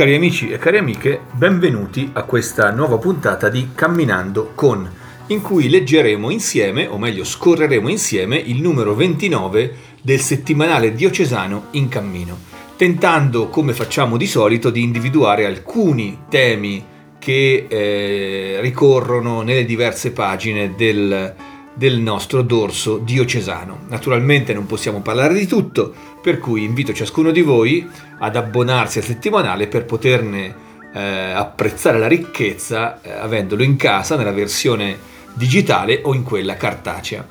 Cari amici e cari amiche, benvenuti a questa nuova puntata di Camminando con, in cui leggeremo insieme, o meglio scorreremo insieme, il numero 29 del settimanale diocesano In Cammino, tentando, come facciamo di solito, di individuare alcuni temi che eh, ricorrono nelle diverse pagine del, del nostro dorso diocesano. Naturalmente non possiamo parlare di tutto, per cui invito ciascuno di voi ad abbonarsi al settimanale per poterne eh, apprezzare la ricchezza eh, avendolo in casa nella versione digitale o in quella cartacea.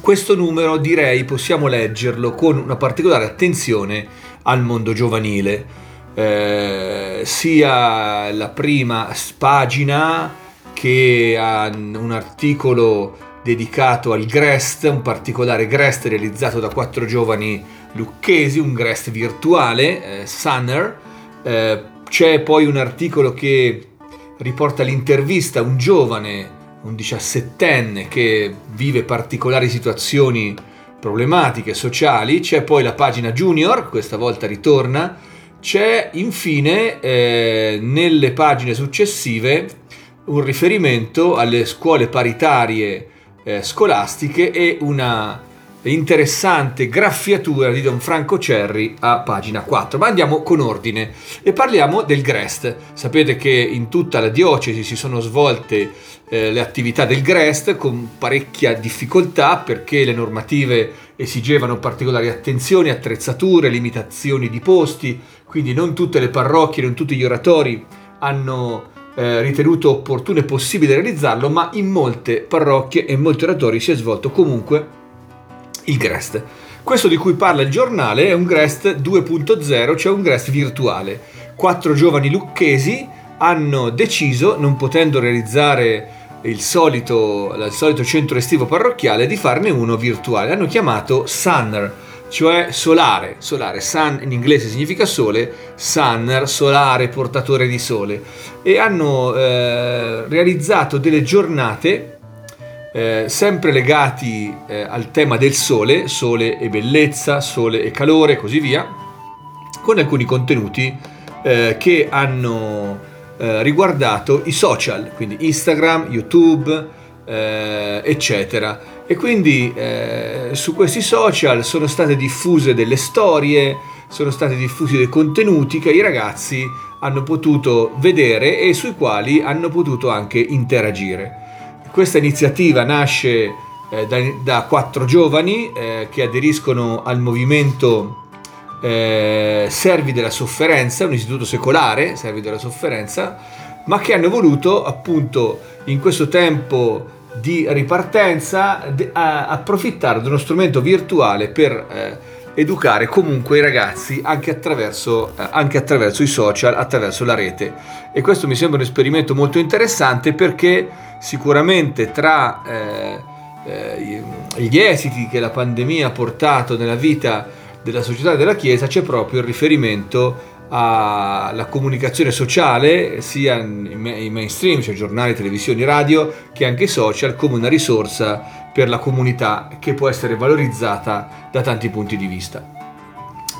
Questo numero direi possiamo leggerlo con una particolare attenzione al mondo giovanile. Eh, sia la prima pagina che un articolo dedicato al Grest, un particolare Grest realizzato da quattro giovani lucchesi, un Grest virtuale, eh, Sunner. Eh, c'è poi un articolo che riporta l'intervista a un giovane, un diciassettenne che vive particolari situazioni problematiche sociali. C'è poi la pagina junior, questa volta ritorna. C'è infine eh, nelle pagine successive un riferimento alle scuole paritarie eh, scolastiche e una interessante graffiatura di Don Franco Cerri a pagina 4. Ma andiamo con ordine e parliamo del Grest. Sapete che in tutta la diocesi si sono svolte eh, le attività del Grest con parecchia difficoltà perché le normative esigevano particolari attenzioni, attrezzature, limitazioni di posti, quindi non tutte le parrocchie, non tutti gli oratori hanno eh, ritenuto opportuno e possibile realizzarlo, ma in molte parrocchie e molti oratori si è svolto comunque il Grest. Questo di cui parla il giornale è un Grest 2.0, cioè un Grest virtuale. Quattro giovani lucchesi hanno deciso, non potendo realizzare il solito, il solito centro estivo parrocchiale, di farne uno virtuale. Hanno chiamato Sunner cioè solare, solare, sun in inglese significa sole, sunner, solare, portatore di sole, e hanno eh, realizzato delle giornate eh, sempre legati eh, al tema del sole, sole e bellezza, sole e calore e così via, con alcuni contenuti eh, che hanno eh, riguardato i social, quindi Instagram, YouTube, eh, eccetera e quindi eh, su questi social sono state diffuse delle storie, sono stati diffusi dei contenuti che i ragazzi hanno potuto vedere e sui quali hanno potuto anche interagire. Questa iniziativa nasce eh, da, da, quattro giovani eh, che aderiscono al movimento eh, Servi della Sofferenza, un istituto secolare, Servi della Sofferenza, ma che hanno voluto appunto in questo tempo di ripartenza approfittare di uno strumento virtuale per eh, educare comunque i ragazzi anche attraverso, eh, anche attraverso, i social, attraverso la rete. E questo mi sembra un esperimento molto interessante perché sicuramente tra eh, eh gli esiti che la pandemia ha portato nella vita della società e della Chiesa c'è proprio il riferimento alla comunicazione sociale sia in mainstream, cioè giornali, televisioni, radio, che anche social come una risorsa per la comunità che può essere valorizzata da tanti punti di vista.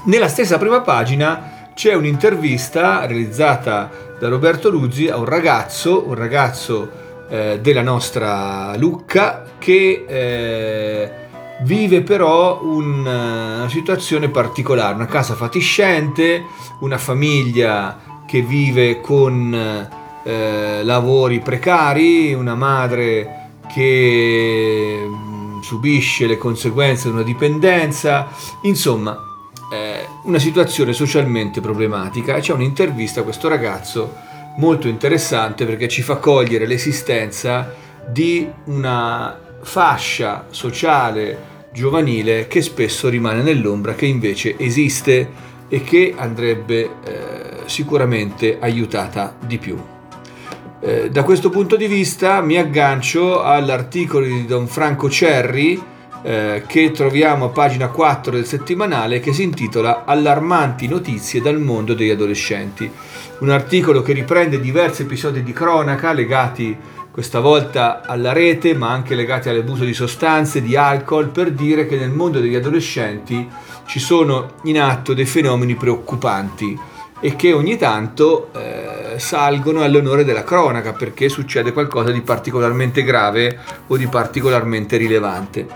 Nella stessa prima pagina c'è un'intervista realizzata da Roberto Luzzi a un ragazzo, un ragazzo eh, della nostra Lucca che eh, vive però un, una situazione particolare, una casa fatiscente, una famiglia che vive con eh, lavori precari, una madre che mm, subisce le conseguenze di una dipendenza, insomma eh, una situazione socialmente problematica. C'è un'intervista a questo ragazzo molto interessante perché ci fa cogliere l'esistenza di una fascia sociale giovanile che spesso rimane nell'ombra, che invece esiste e che andrebbe eh, sicuramente aiutata di più. Eh, da questo punto di vista mi aggancio all'articolo di Don Franco Cerri eh, che troviamo a pagina 4 del settimanale che si intitola Allarmanti notizie dal mondo degli adolescenti. Un articolo che riprende diversi episodi di cronaca legati questa volta alla rete ma anche legati all'abuso di sostanze, di alcol, per dire che nel mondo degli adolescenti ci sono in atto dei fenomeni preoccupanti e che ogni tanto eh, salgono all'onore della cronaca perché succede qualcosa di particolarmente grave o di particolarmente rilevante.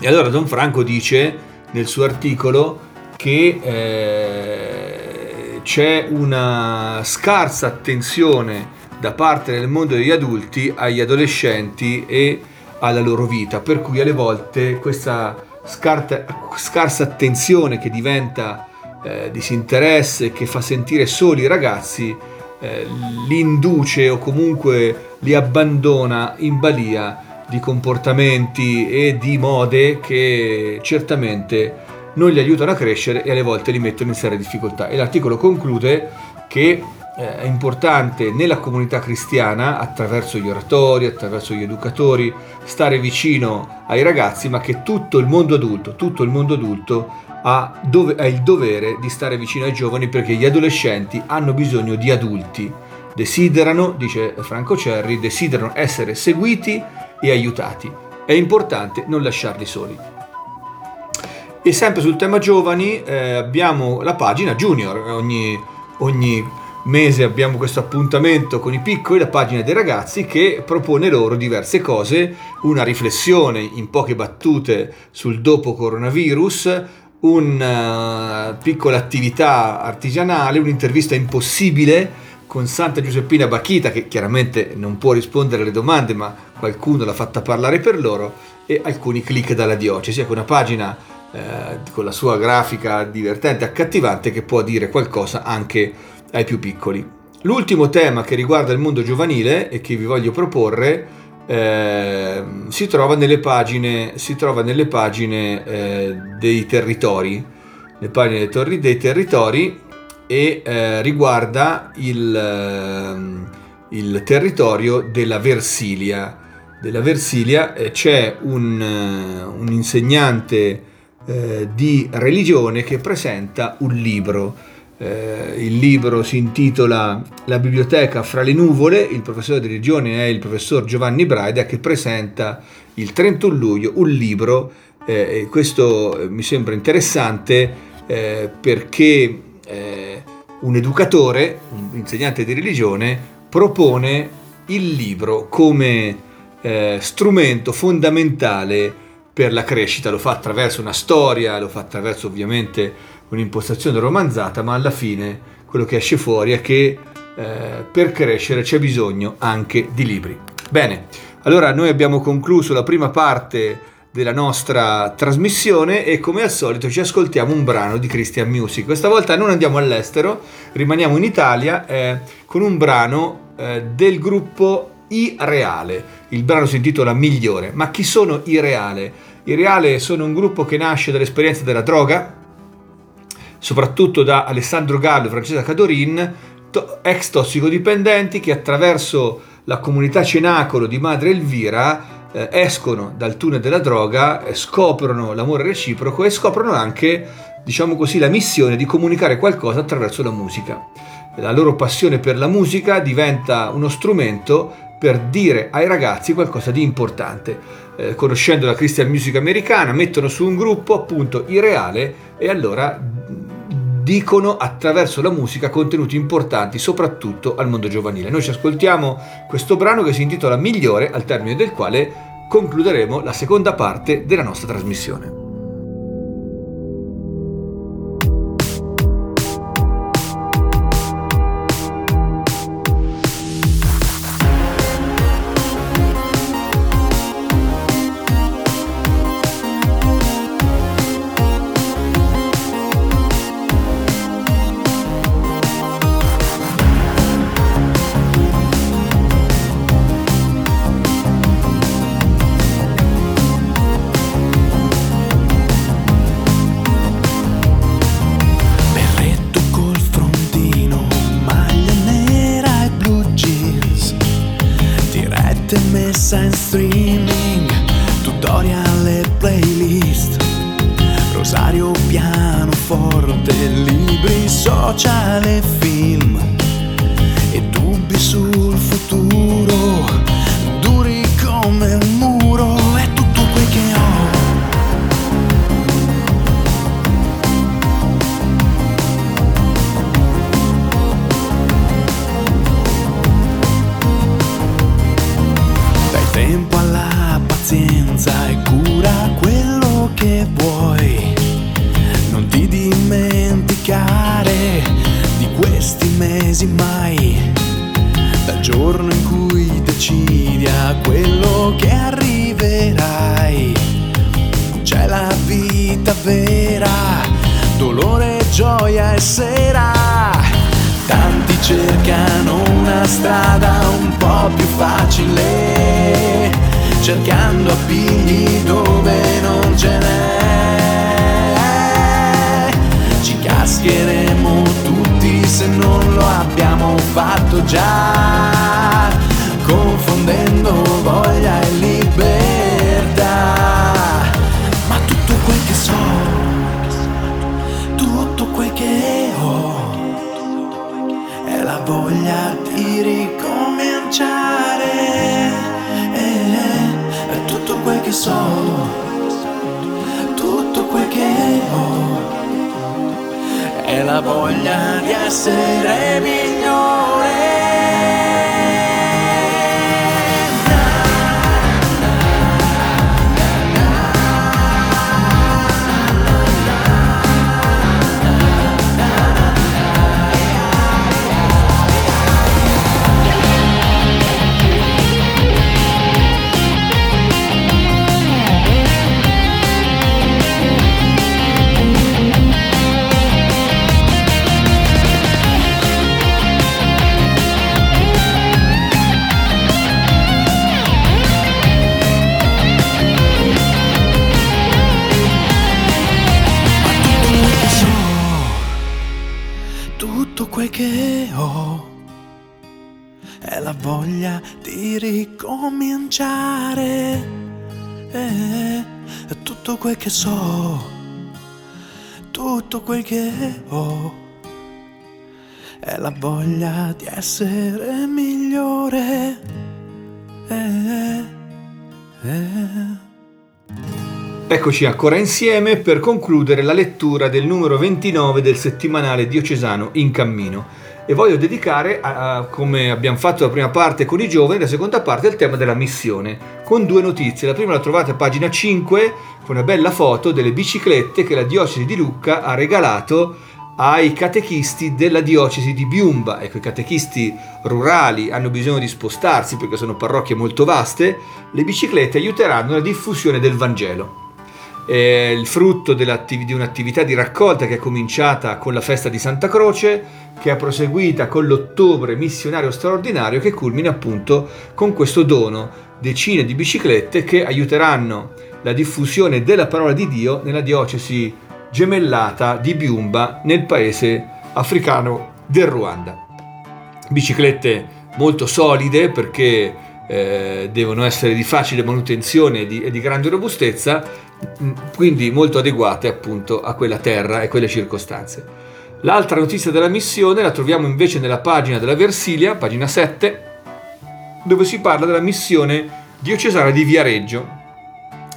E allora Don Franco dice nel suo articolo che eh, c'è una scarsa attenzione da parte del mondo degli adulti agli adolescenti e alla loro vita, per cui alle volte questa scarta, scarsa attenzione che diventa eh, disinteresse, che fa sentire soli i ragazzi, eh, li induce o comunque li abbandona in balia di comportamenti e di mode che certamente non li aiutano a crescere e alle volte li mettono in serie difficoltà. E l'articolo conclude che eh, è importante nella comunità cristiana, attraverso gli oratori, attraverso gli educatori, stare vicino ai ragazzi, ma che tutto il mondo adulto, tutto il mondo adulto ha, dove, ha il dovere di stare vicino ai giovani perché gli adolescenti hanno bisogno di adulti. Desiderano, dice Franco Cerri, desiderano essere seguiti e aiutati. È importante non lasciarli soli. E sempre sul tema giovani eh, abbiamo la pagina Junior, ogni, ogni mese abbiamo questo appuntamento con i piccoli, la pagina dei ragazzi che propone loro diverse cose, una riflessione in poche battute sul dopo coronavirus, una eh, piccola attività artigianale, un'intervista impossibile con Santa Giuseppina Bachita che chiaramente non può rispondere alle domande ma qualcuno l'ha fatta parlare per loro e alcuni click dalla diocesi, ecco una pagina eh, con la sua grafica divertente, accattivante che può dire qualcosa anche ai più piccoli. L'ultimo tema che riguarda il mondo giovanile e che vi voglio proporre eh, si trova nelle pagine, trova nelle pagine eh, dei territori, le pagine dei, dei territori e eh, riguarda il, ehm, il, territorio della Versilia. Della Versilia eh, c'è un, eh, un insegnante eh, di religione che presenta un libro eh, il libro si intitola La biblioteca fra le nuvole, il professore di religione è il professor Giovanni Braida che presenta il 31 luglio un libro, eh, questo eh, mi sembra interessante eh, perché eh, un educatore, un insegnante di religione, propone il libro come eh, strumento fondamentale per la crescita, lo fa attraverso una storia, lo fa attraverso ovviamente un'impostazione romanzata, ma alla fine quello che esce fuori è che eh, per crescere c'è bisogno anche di libri. Bene, allora noi abbiamo concluso la prima parte della nostra trasmissione e come al solito ci ascoltiamo un brano di Christian Music. Questa volta non andiamo all'estero, rimaniamo in Italia eh, con un brano eh, del gruppo I. Il brano si intitola Migliore. Ma chi sono I Reale? I Reale sono un gruppo che nasce dall'esperienza della droga, soprattutto da Alessandro Gallo e Francesca Cadorin, ex tossicodipendenti che attraverso la comunità Cenacolo di Madre Elvira eh, escono dal tunnel della droga, eh, scoprono l'amore reciproco e scoprono anche, diciamo così, la missione di comunicare qualcosa attraverso la musica. La loro passione per la musica diventa uno strumento per dire ai ragazzi qualcosa di importante. Eh, conoscendo la Christian Music americana, mettono su un gruppo appunto irreale e allora dicono attraverso la musica contenuti importanti soprattutto al mondo giovanile. Noi ci ascoltiamo questo brano che si intitola Migliore, al termine del quale concluderemo la seconda parte della nostra trasmissione. Social e film e dubbi sul futuro, di questi mesi mai. Dal giorno in cui decidi a quello che arriverai. C'è la vita vera, dolore, gioia e sera. Tanti cercano una strada un po' più facile, cercando appigli dove non ce n'è. Ci cascheremo tutti se non lo abbiamo fatto già, tutto quel che so, tutto quel che ho è la voglia di essere migliore. Eh, eh. Eccoci ancora insieme per concludere la lettura del numero 29 del settimanale diocesano In Cammino. E voglio dedicare, a- come abbiamo fatto la prima parte con i giovani, la seconda parte al tema della missione, con due notizie. La prima la trovate a pagina 5, con una bella foto delle biciclette che la diocesi di Lucca ha regalato ai catechisti della diocesi di Biumba. Ecco, i catechisti rurali hanno bisogno di spostarsi perché sono parrocchie molto vaste, le biciclette aiuteranno nella diffusione del Vangelo è il frutto di un'attività di raccolta che è cominciata con la festa di Santa Croce, che è proseguita con l'ottobre missionario straordinario che culmina appunto con questo dono, decine di biciclette che aiuteranno la diffusione della parola di Dio nella diocesi gemellata di Biumba nel paese africano del Ruanda. Biciclette molto solide perché eh, devono essere di facile manutenzione e di, e di grande robustezza, mh, quindi molto adeguate appunto a quella terra e quelle circostanze. L'altra notizia della missione la troviamo invece nella pagina della Versilia, pagina 7, dove si parla della missione diocesana di Viareggio,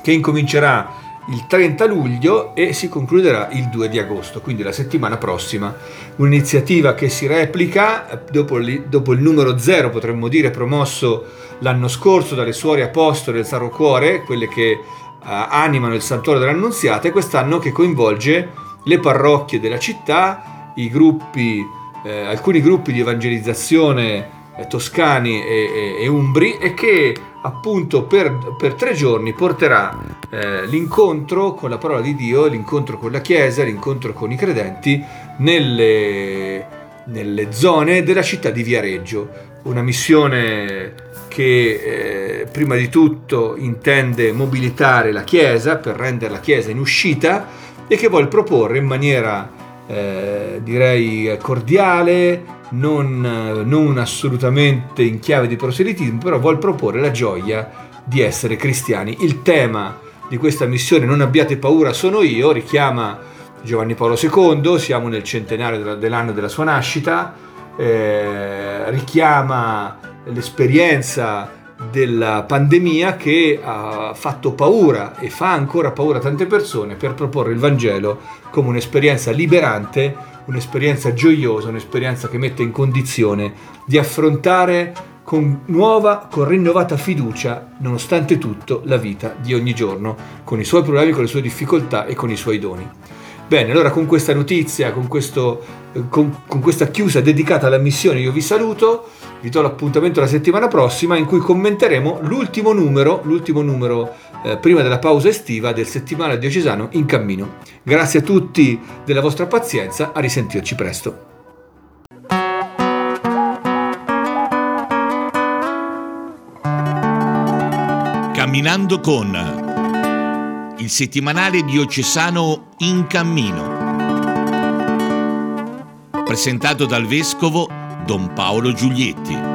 che incomincerà il 30 luglio e si concluderà il 2 di agosto, quindi la settimana prossima. Un'iniziativa che si replica dopo, il numero 0, potremmo dire, promosso l'anno scorso dalle suore apostole del Sacro Cuore, quelle che eh, animano il santuario dell'Annunziata, e quest'anno che coinvolge le parrocchie della città, i gruppi, eh, alcuni gruppi di evangelizzazione toscani e, e- e umbri e che appunto per, per tre giorni porterà eh, l'incontro con la parola di Dio, l'incontro con la Chiesa, l'incontro con i credenti nelle, nelle zone della città di Viareggio. Una missione che eh, prima di tutto intende mobilitare la Chiesa per rendere la Chiesa in uscita e che vuole proporre in maniera eh, direi cordiale, non, non assolutamente in chiave di proselitismo, però vuole proporre la gioia di essere cristiani. Il tema di questa missione, non abbiate paura, sono io, richiama Giovanni Paolo II, siamo nel centenario dell'anno della sua nascita, eh, richiama l'esperienza della pandemia che ha fatto paura e fa ancora paura a tante persone per proporre il Vangelo come un'esperienza liberante, un'esperienza gioiosa, un'esperienza che mette in condizione di affrontare con nuova, con rinnovata fiducia, nonostante tutto, la vita di ogni giorno, con i suoi problemi, con le sue difficoltà e con i suoi doni. Bene, allora con questa notizia, con, questo, eh, con, con questa chiusa dedicata alla missione, io vi saluto, vi do l'appuntamento la settimana prossima in cui commenteremo l'ultimo numero, l'ultimo numero eh, prima della pausa estiva del settimanale diocesano in cammino. Grazie a tutti della vostra pazienza, a risentirci presto. Camminando con il settimanale diocesano In Cammino. Presentato dal vescovo Don Paolo Giulietti.